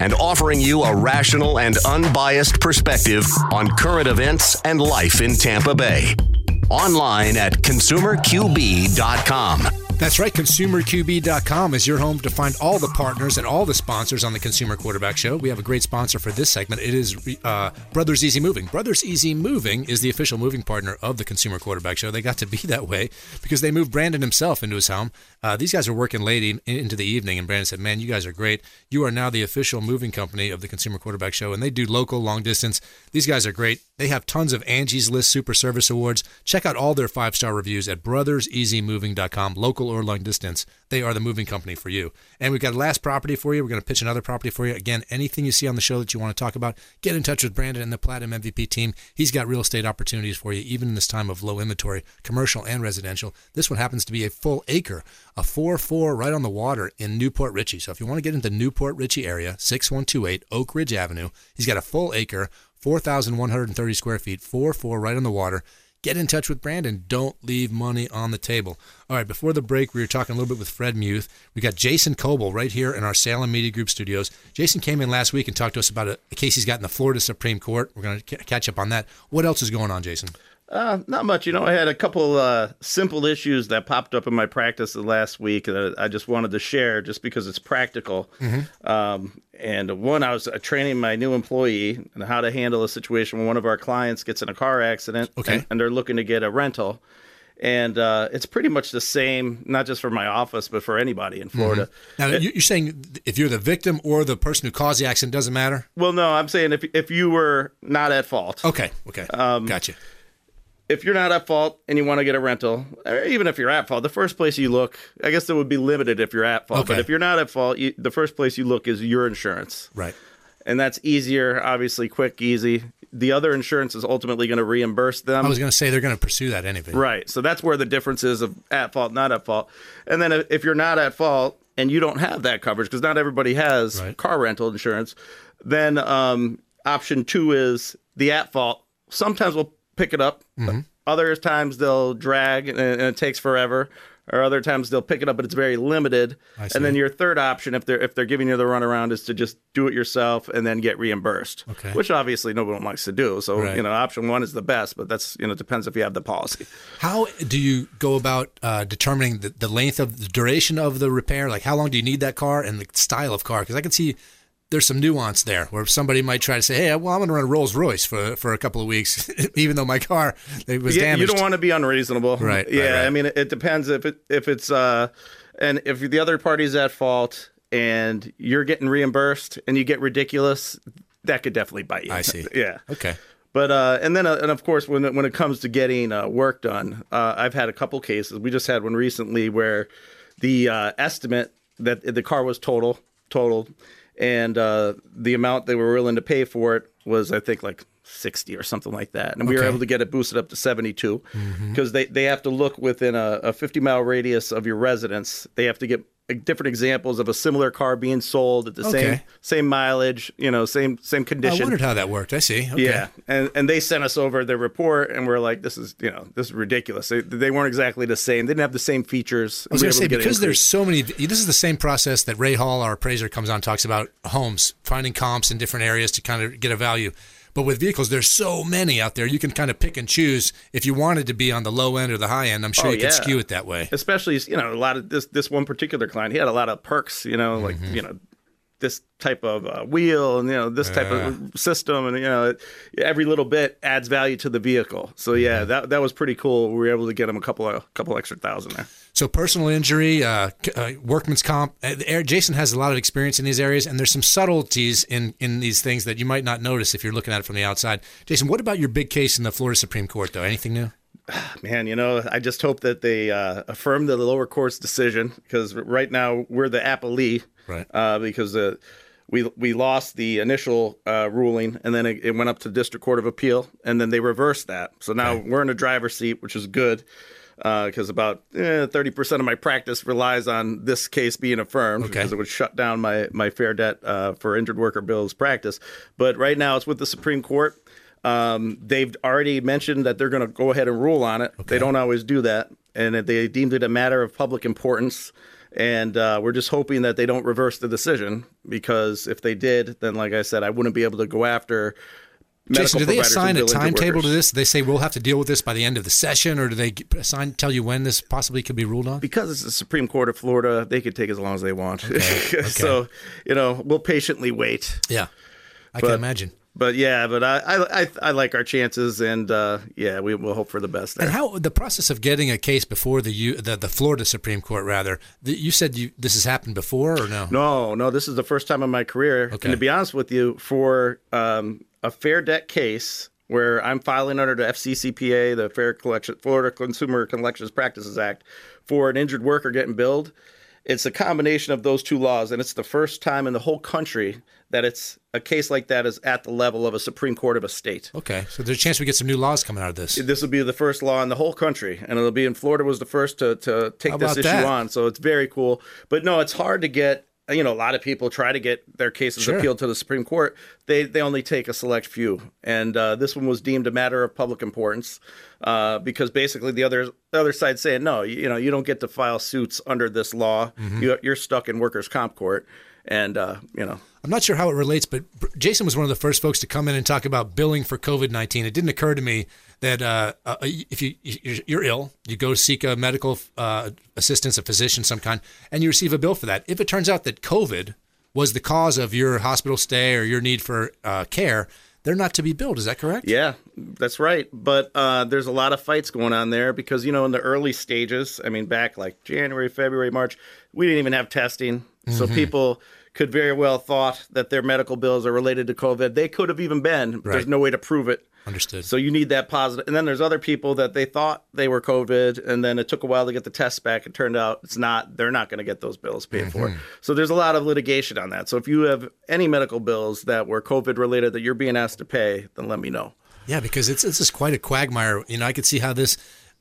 and offering you a rational and unbiased perspective on current events and life in Tampa Bay. Online at consumerqb.com. That's right. ConsumerQB.com is your home to find all the partners and all the sponsors on the Consumer Quarterback Show. We have a great sponsor for this segment. It is uh, Brothers Easy Moving. Brothers Easy Moving is the official moving partner of the Consumer Quarterback Show. They got to be that way because they moved Brandon himself into his home. Uh, these guys are working late in, into the evening, and Brandon said, Man, you guys are great. You are now the official moving company of the Consumer Quarterback Show, and they do local, long distance. These guys are great. They have tons of Angie's List Super Service Awards. Check out all their five star reviews at brotherseasymoving.com, local or long distance. They are the moving company for you. And we've got a last property for you. We're going to pitch another property for you. Again, anything you see on the show that you want to talk about, get in touch with Brandon and the Platinum MVP team. He's got real estate opportunities for you, even in this time of low inventory, commercial and residential. This one happens to be a full acre, a 4 4 right on the water in New Port Richey. So if you want to get into New Port Richey area, 6128 Oak Ridge Avenue, he's got a full acre, 4,130 square feet, 4 4 right on the water get in touch with Brandon. Don't leave money on the table. All right, before the break, we were talking a little bit with Fred Muth. We got Jason Coble right here in our Salem Media Group studios. Jason came in last week and talked to us about a, case he's got in the Florida Supreme Court. We're going to c- catch up on that. What else is going on, Jason? Uh, not much. You know, I had a couple uh, simple issues that popped up in my practice the last week that I just wanted to share just because it's practical. Mm-hmm. Um, and one, I was uh, training my new employee on how to handle a situation when one of our clients gets in a car accident okay. and, and they're looking to get a rental. And uh, it's pretty much the same, not just for my office, but for anybody in Florida. Mm-hmm. Now, it, you're saying if you're the victim or the person who caused the accident, doesn't matter? Well, no, I'm saying if, if you were not at fault. Okay, okay. Um, gotcha if you're not at fault and you want to get a rental, or even if you're at fault, the first place you look, I guess it would be limited if you're at fault. Okay. But if you're not at fault, you, the first place you look is your insurance. Right. And that's easier, obviously, quick, easy. The other insurance is ultimately going to reimburse them. I was going to say they're going to pursue that anyway. Right. So that's where the difference is of at fault, not at fault. And then if you're not at fault and you don't have that coverage, because not everybody has right. car rental insurance, then um, option two is the at fault. Sometimes we'll pick it up. Mm-hmm. Other times they'll drag and, and, it takes forever. Or other times they'll pick it up, but it's very limited. And then your third option, if they're if they're giving you the runaround, is to just do it yourself and then get reimbursed. Okay. Which obviously no one likes to do. So right. you know, option one is the best, but that's you know depends if you have the policy. How do you go about uh, determining the, the length of the duration of the repair? Like how long do you need that car and the style of car? Because I can see there's some nuance there where somebody might try to say, "Hey, well, I'm going to run a Rolls Royce for for a couple of weeks, even though my car it was yeah, damaged." You don't want to be unreasonable, right? Yeah, right, right. I mean, it, depends if it if it's uh, and if the other party's at fault and you're getting reimbursed and you get ridiculous, that could definitely bite you. I see. yeah. Okay. But uh, and then uh, and of course when it, when it comes to getting uh, work done, uh, I've had a couple cases. We just had one recently where the uh, estimate that the car was total totaled and uh, the amount they were willing to pay for it was I think like 60 or something like that. And we were able to get it boosted up to 72 Mhm. because they, they have to look within a, a 50 mile radius of your residence. They have to get uh, different examples of a similar car being sold at the same Okay. same mileage, you know, same same condition. I wondered how that worked. I see. Okay. Yeah, and and they sent us over their report, and we're like, this is you know this is ridiculous. They, they weren't exactly the same. They didn't have the same features. I was going to say able get an because there's so many. This is the same process that Ray Hall, our appraiser, comes on talks about homes, finding comps in different areas to kind of get a value. But with vehicles, there's so many out there. You can kind of pick and choose if you wanted to be on the low end or the high end. I'm sure Oh, you yeah. can skew it that way. Especially, you know, a lot of this this one particular client, he had a lot of perks, you know, like Mm-hmm. you know, this type of uh, wheel and you know this type Yeah. of system and you know every little bit adds value to the vehicle. So yeah, that that was pretty cool. We were able to get him a couple of couple extra thousand there. So personal injury, uh, uh, workman's comp. Uh, Jason has a lot of experience in these areas, and there's some subtleties in in these things that you might not notice if you're looking at it from the outside. Jason, what about your big case in the Florida Supreme Court, though? Anything new? Man, you know, I just hope that they uh, affirm the lower court's decision because right now we're the appellee, Right. Uh, because uh, we we lost the initial uh, ruling and then it, it went up to district court of appeal and then they reversed that. So now we're in a driver's seat, which is good because about thirty percent of my practice relies on this case being affirmed Okay. because it would shut down my my fair debt uh, for injured worker bills practice. But right now it's with the Supreme Court. Um, they've already mentioned that they're going to go ahead and rule on it. They don't always do that, and they deemed it a matter of public importance. And uh, we're just hoping that they don't reverse the decision because if they did, then like I said, I wouldn't be able to go after. Jason, do they assign a timetable to this? They say we'll have to deal with this by the end of the session, or do they assign tell you when this possibly could be ruled on? because it's the Supreme Court of Florida, they could take as long as they want. so, you know, we'll patiently wait. Yeah, I can But- imagine. But yeah, but I I, I, like our chances, and uh, yeah, we will hope for the best there. And how the process of getting a case before the U, the, the Florida Supreme Court, rather, the, you said you this has happened before, or no? No, no, this is the first time in my career. Okay. And to be honest with you, for um, a fair debt case where I'm filing under the FCCPA, the Fair Collection Florida Consumer Collections Practices Act, for an injured worker getting billed, it's a combination of those two laws, and it's the first time in the whole country that it's a case like that is at the level of a Supreme Court of a state. Okay, so there's a chance we get some new laws coming out of this. This will be the first law in the whole country, and it'll be in Florida was the first to, to take this issue that? on. So it's very cool. But no, it's hard to get. You know, a lot of people try to get their cases Sure. appealed to the Supreme Court. They they only take a select few, and uh, this one was deemed a matter of public importance uh, because basically the other the other side saying no, you, you know, you don't get to file suits under this law. Mhm. You, you're stuck in workers' comp court, and uh, you know. I'm not sure how it relates, but Jason was one of the first folks to come in and talk about billing for COVID 19. It didn't occur to me that uh, uh, if you you're ill, you go seek a medical uh, assistance, a physician, some kind, and you receive a bill for that. If it turns out that COVID was the cause of your hospital stay or your need for uh, care, they're not to be billed. Is that correct? Yeah, that's right. But uh, there's a lot of fights going on there because, you know, in the early stages, I mean, back like January, February, March, we didn't even have testing. So Mhm. people could very well thought that their medical bills are related to COVID. They could have even been. But There's no way to prove it. Understood. So you need that positive. And then there's other people that they thought they were COVID, and then it took a while to get the tests back. It turned out it's not. They're not going to get those bills paid for. Mhm. So there's a lot of litigation on that. So if you have any medical bills that were COVID related that you're being asked to pay, then let me know. Yeah, because it's this is quite a quagmire. You know, I could see how this,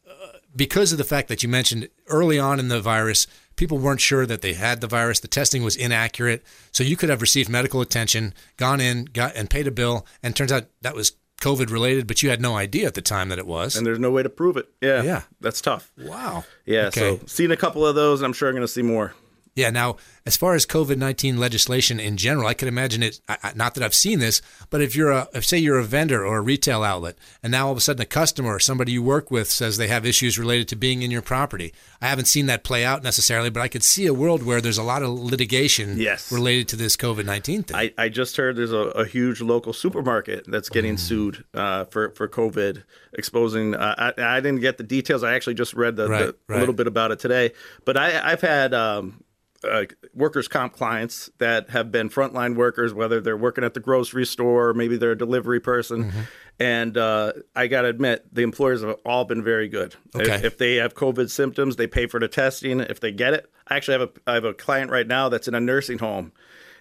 uh, because of the fact that you mentioned early on in the virus, people weren't sure that they had the virus. The testing was inaccurate, so you could have received medical attention, gone in, got and paid a bill, and turns out that was COVID related, but you had no idea at the time that it was. And there's no way to prove it. Yeah. Yeah. That's tough. Wow. Yeah. Okay. So seen a couple of those. and I'm sure I'm going to see more. Yeah. Now, as far as COVID nineteen legislation in general, I can imagine it. Not that I've seen this, but if you're a, if say you're a vendor or a retail outlet, and now all of a sudden a customer or somebody you work with says they have issues related to being in your property, I haven't seen that play out necessarily, but I could see a world where there's a lot of litigation Yes. related to this COVID nineteen thing. I, I just heard there's a, a huge local supermarket that's getting Mm. sued uh, for for COVID, exposing. Uh, I, I didn't get the details. I actually just read the, Right, the- right. a little bit about it today. But I, I've had um, uh, workers' comp clients that have been frontline workers, whether they're working at the grocery store or maybe they're a delivery person. Mm-hmm. And uh, I got to admit, the employers have all been very good. Okay. If, if they have COVID symptoms, they pay for the testing. If they get it, I actually have a I have a client right now that's in a nursing home,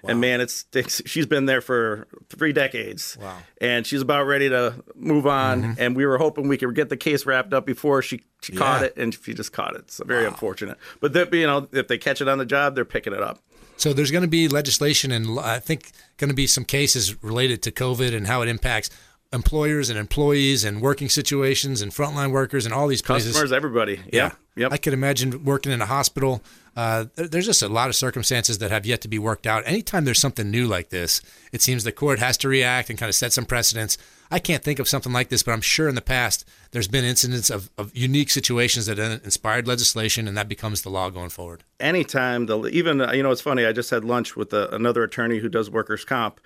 and man, it's, it's she's been there for three decades. Wow. And she's about ready to move on, mm-hmm. and we were hoping we could get the case wrapped up before she she caught it, and she just caught it. So very unfortunate. But that you know, if they catch it on the job, they're picking it up. So there's going to be legislation and I think going to be some cases related to COVID and how it impacts employers and employees and working situations and frontline workers and all these places. Customers, everybody. Yeah. Yep. I could imagine working in a hospital. Uh, there's just a lot of circumstances that have yet to be worked out. Anytime there's something new like this, it seems the court has to react and kind of set some precedents. I can't think of something like this, but I'm sure in the past there's been incidents of, of unique situations that inspired legislation, and that becomes the law going forward. Anytime, the, even, you know, it's funny, I just had lunch with a, another attorney who does workers' comp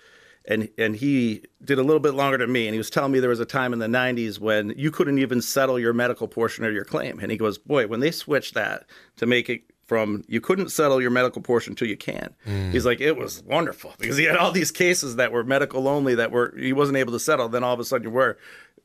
and and he did a little bit longer than me and he was telling me there was a time in the 90s when you couldn't even settle your medical portion of your claim. And he goes boy when they switched that to make it from you couldn't settle your medical portion until you can. Mm. he's like it was wonderful because he had all these cases that were medical only that were he wasn't able to settle then all of a sudden you were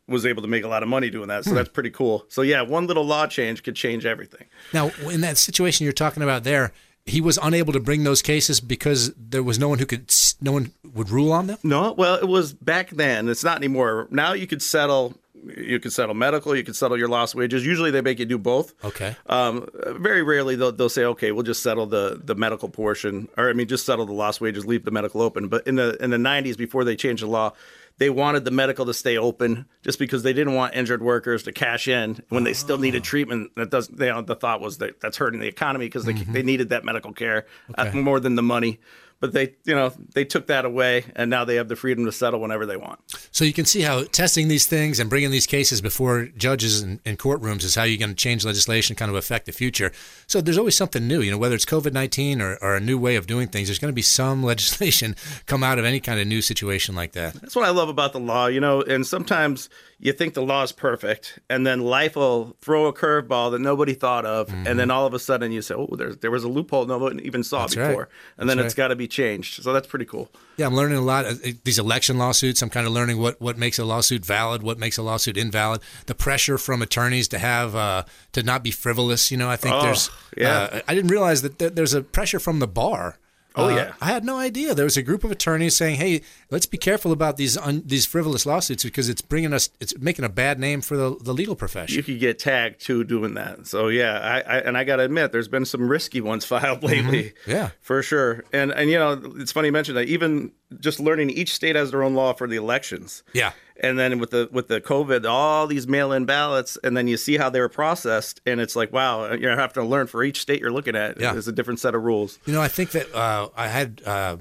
was able to make a lot of money doing that. So hmm. that's pretty cool. So yeah one little law change could change everything. Now in that situation you're talking about there he was unable to bring those cases because there was no one who could no one would rule on them? No well it was back then. It's not anymore. Now you could settle you could settle medical you could settle your lost wages. Usually they make you do both. Okay. Um, very rarely they'll, they'll say okay we'll just settle the the medical portion or i mean just settle the lost wages leave the medical open. But in the in the 90s before they changed the law they wanted the medical to stay open just because they didn't want injured workers to cash in when they still needed oh. treatment. That does. They, the thought was that that's hurting the economy because they, mm-hmm. they needed that medical care uh, okay. more than the money but they you know they took that away and now they have the freedom to settle whenever they want. So you can see how testing these things and bringing these cases before judges and, and courtrooms is how you're going to change legislation kind of affect the future. So there's always something new you know whether it's covid-19 or, or a new way of doing things there's going to be some legislation come out of any kind of new situation like that. That's what i love about the law you know and sometimes you think the law is perfect, and then life will throw a curveball that nobody thought of, mm-hmm. and then all of a sudden you say, "Oh, there, there was a loophole no one even saw that's before," right. and then it's got to be changed. So that's pretty cool. Yeah, I'm learning a lot. Uh, these election lawsuits, I'm kind of learning what what makes a lawsuit valid, what makes a lawsuit invalid. The pressure from attorneys to have uh, to not be frivolous. You know, I think oh, there's. Yeah. Uh, I didn't realize that there's a pressure from the bar Oh uh, yeah, I had no idea. There was a group of attorneys saying, "Hey, let's be careful about these un- these frivolous lawsuits because it's bringing us, it's making a bad name for the, the legal profession." You could get tagged too doing that. So yeah, I, I and I got to admit, there's been some risky ones filed lately. Mm-hmm. Yeah, for sure. And and you know, it's funny you mentioned that. Even just learning each state has their own law for the elections. Yeah, and then with the with the COVID, all these mail-in ballots, and then you see how they were processed, and it's like, wow, you have to learn for each state you're looking at. Yeah. there's a different set of rules. You know, I think that uh, I had uh,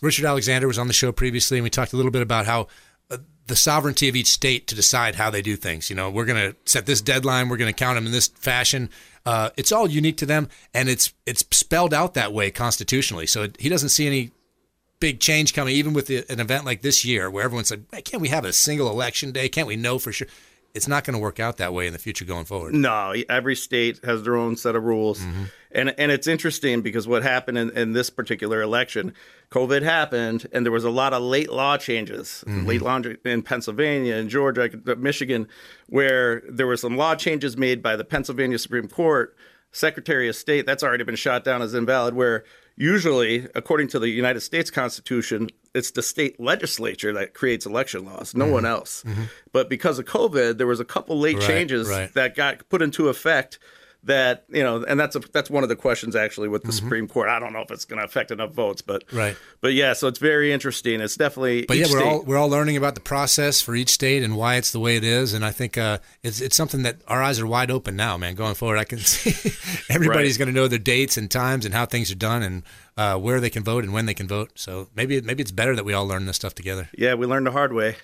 Richard Alexander was on the show previously, and we talked a little bit about how. Uh, the sovereignty of each state to decide how they do things. You know, we're going to set this deadline. We're going to count them in this fashion. Uh, it's all unique to them, and it's it's spelled out that way constitutionally. So it, he doesn't see any big change coming, even with the, an event like this year, where everyone said, "Can't we have a single election day? Can't we know for sure?" It's not going to work out that way in the future going forward. No, every state has their own set of rules, mm-hmm. and and it's interesting because what happened in, in, this particular election, COVID happened, and there was a lot of late law changes, mm-hmm. late law in Pennsylvania and Georgia, Michigan, where there were some law changes made by the Pennsylvania Supreme Court. Secretary of State, that's already been shot down as invalid, where usually, according to the United States Constitution, it's the state legislature that creates election laws, no mm-hmm. one else. Mm-hmm. But because of COVID, there was a couple late right, changes right. that got put into effect that you know, and that's a, that's one of the questions actually with the mm-hmm. Supreme Court. I don't know if it's going to affect enough votes, but right. But yeah, so it's very interesting. It's definitely. But yeah, we're state, all we're all learning about the process for each state and why it's the way it is, and I think uh, it's it's something that our eyes are wide open now, man. Going forward, I can see everybody's right. going to know their dates and times and how things are done and uh, where they can vote and when they can vote. So maybe maybe it's better that we all learn this stuff together. Yeah, we learned the hard way.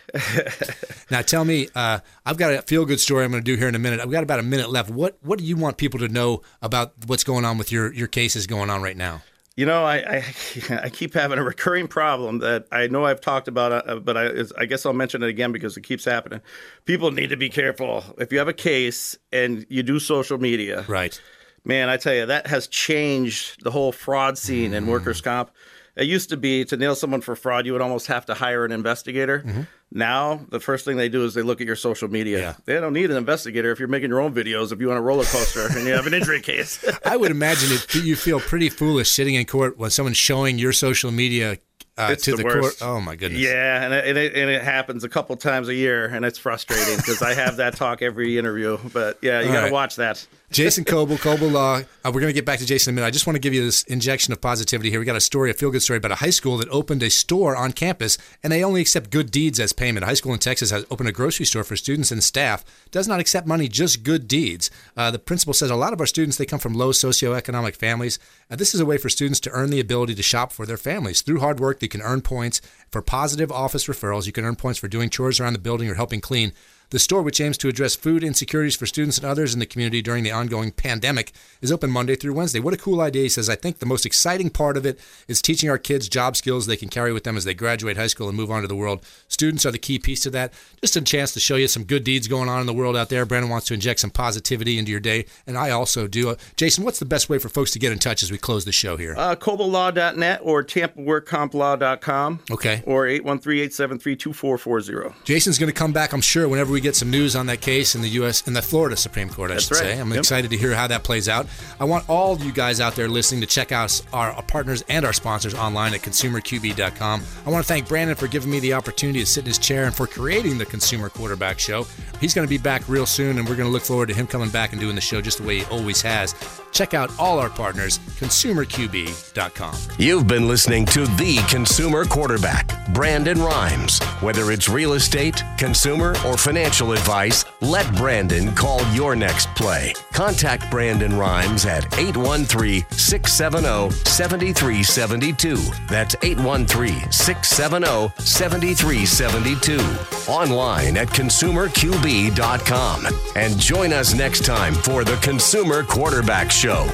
now tell me, uh, I've got a feel good story I'm going to do here in a minute. I've got about a minute left. What what do you want people to know about what's going on with your your cases going on right now? You know, I, I, I keep having a recurring problem that I know I've talked about, uh, but I I guess I'll mention it again because it keeps happening. People need to be careful if you have a case and you do social media, right? man, I tell you, that has changed the whole fraud scene mm. in workers' comp. It used to be to nail someone for fraud, you would almost have to hire an investigator. Mm-hmm. Now, the first thing they do is they look at your social media. Yeah. They don't need an investigator if you're making your own videos, if you want a roller coaster and you have an injury case. I would imagine it, you feel pretty foolish sitting in court when someone's showing your social media uh, to the, the court. Oh my goodness! Yeah, and it, and it, and it happens a couple times a year, and it's frustrating because I have that talk every interview. But yeah, you got to right. watch that. Jason Coble, Coble Law. Uh, we're going to get back to Jason in a minute. I just want to give you this injection of positivity here. We got a story, a feel good story about a high school that opened a store on campus, and they only accept good deeds as payment. A high school in Texas has opened a grocery store for students and staff, does not accept money, just good deeds. Uh, the principal says a lot of our students they come from low socioeconomic families. Uh, this is a way for students to earn the ability to shop for their families through hard work. They can earn points for positive office referrals. You can earn points for doing chores around the building or helping clean. The store, which aims to address food insecurities for students and others in the community during the ongoing pandemic, is open Monday through Wednesday. What a cool idea. He says, I think the most exciting part of it is teaching our kids job skills they can carry with them as they graduate high school and move on to the world. Students are the key piece to that. Just a chance to show you some good deeds going on in the world out there. Brandon wants to inject some positivity into your day, and I also do. Uh, Jason, what's the best way for folks to get in touch as we close the show here? Uh, or TampaWorkCompLaw.com. Okay. Or 813-873-2440. Jason's going to come back, I'm sure, whenever we get some news on that case in the U.S. in the Florida Supreme Court. I That's should right. say. I'm Yep. excited to hear how that plays out. I want all you guys out there listening to check out our, our partners and our sponsors online at consumerqb.com. I want to thank Brandon for giving me the opportunity to sit in his chair and for creating the Consumer Quarterback Show. He's going to be back real soon, and we're going to look forward to him coming back and doing the show just the way he always has. Check out all our partners, consumerqb.com. You've been listening to The Consumer Quarterback, Brandon Rhymes. Whether it's real estate, consumer, or financial advice, let Brandon call your next play. Contact Brandon Rhymes at 813 670 7372. That's 813 670 7372. Online at consumerqb.com. And join us next time for The Consumer Quarterback Show.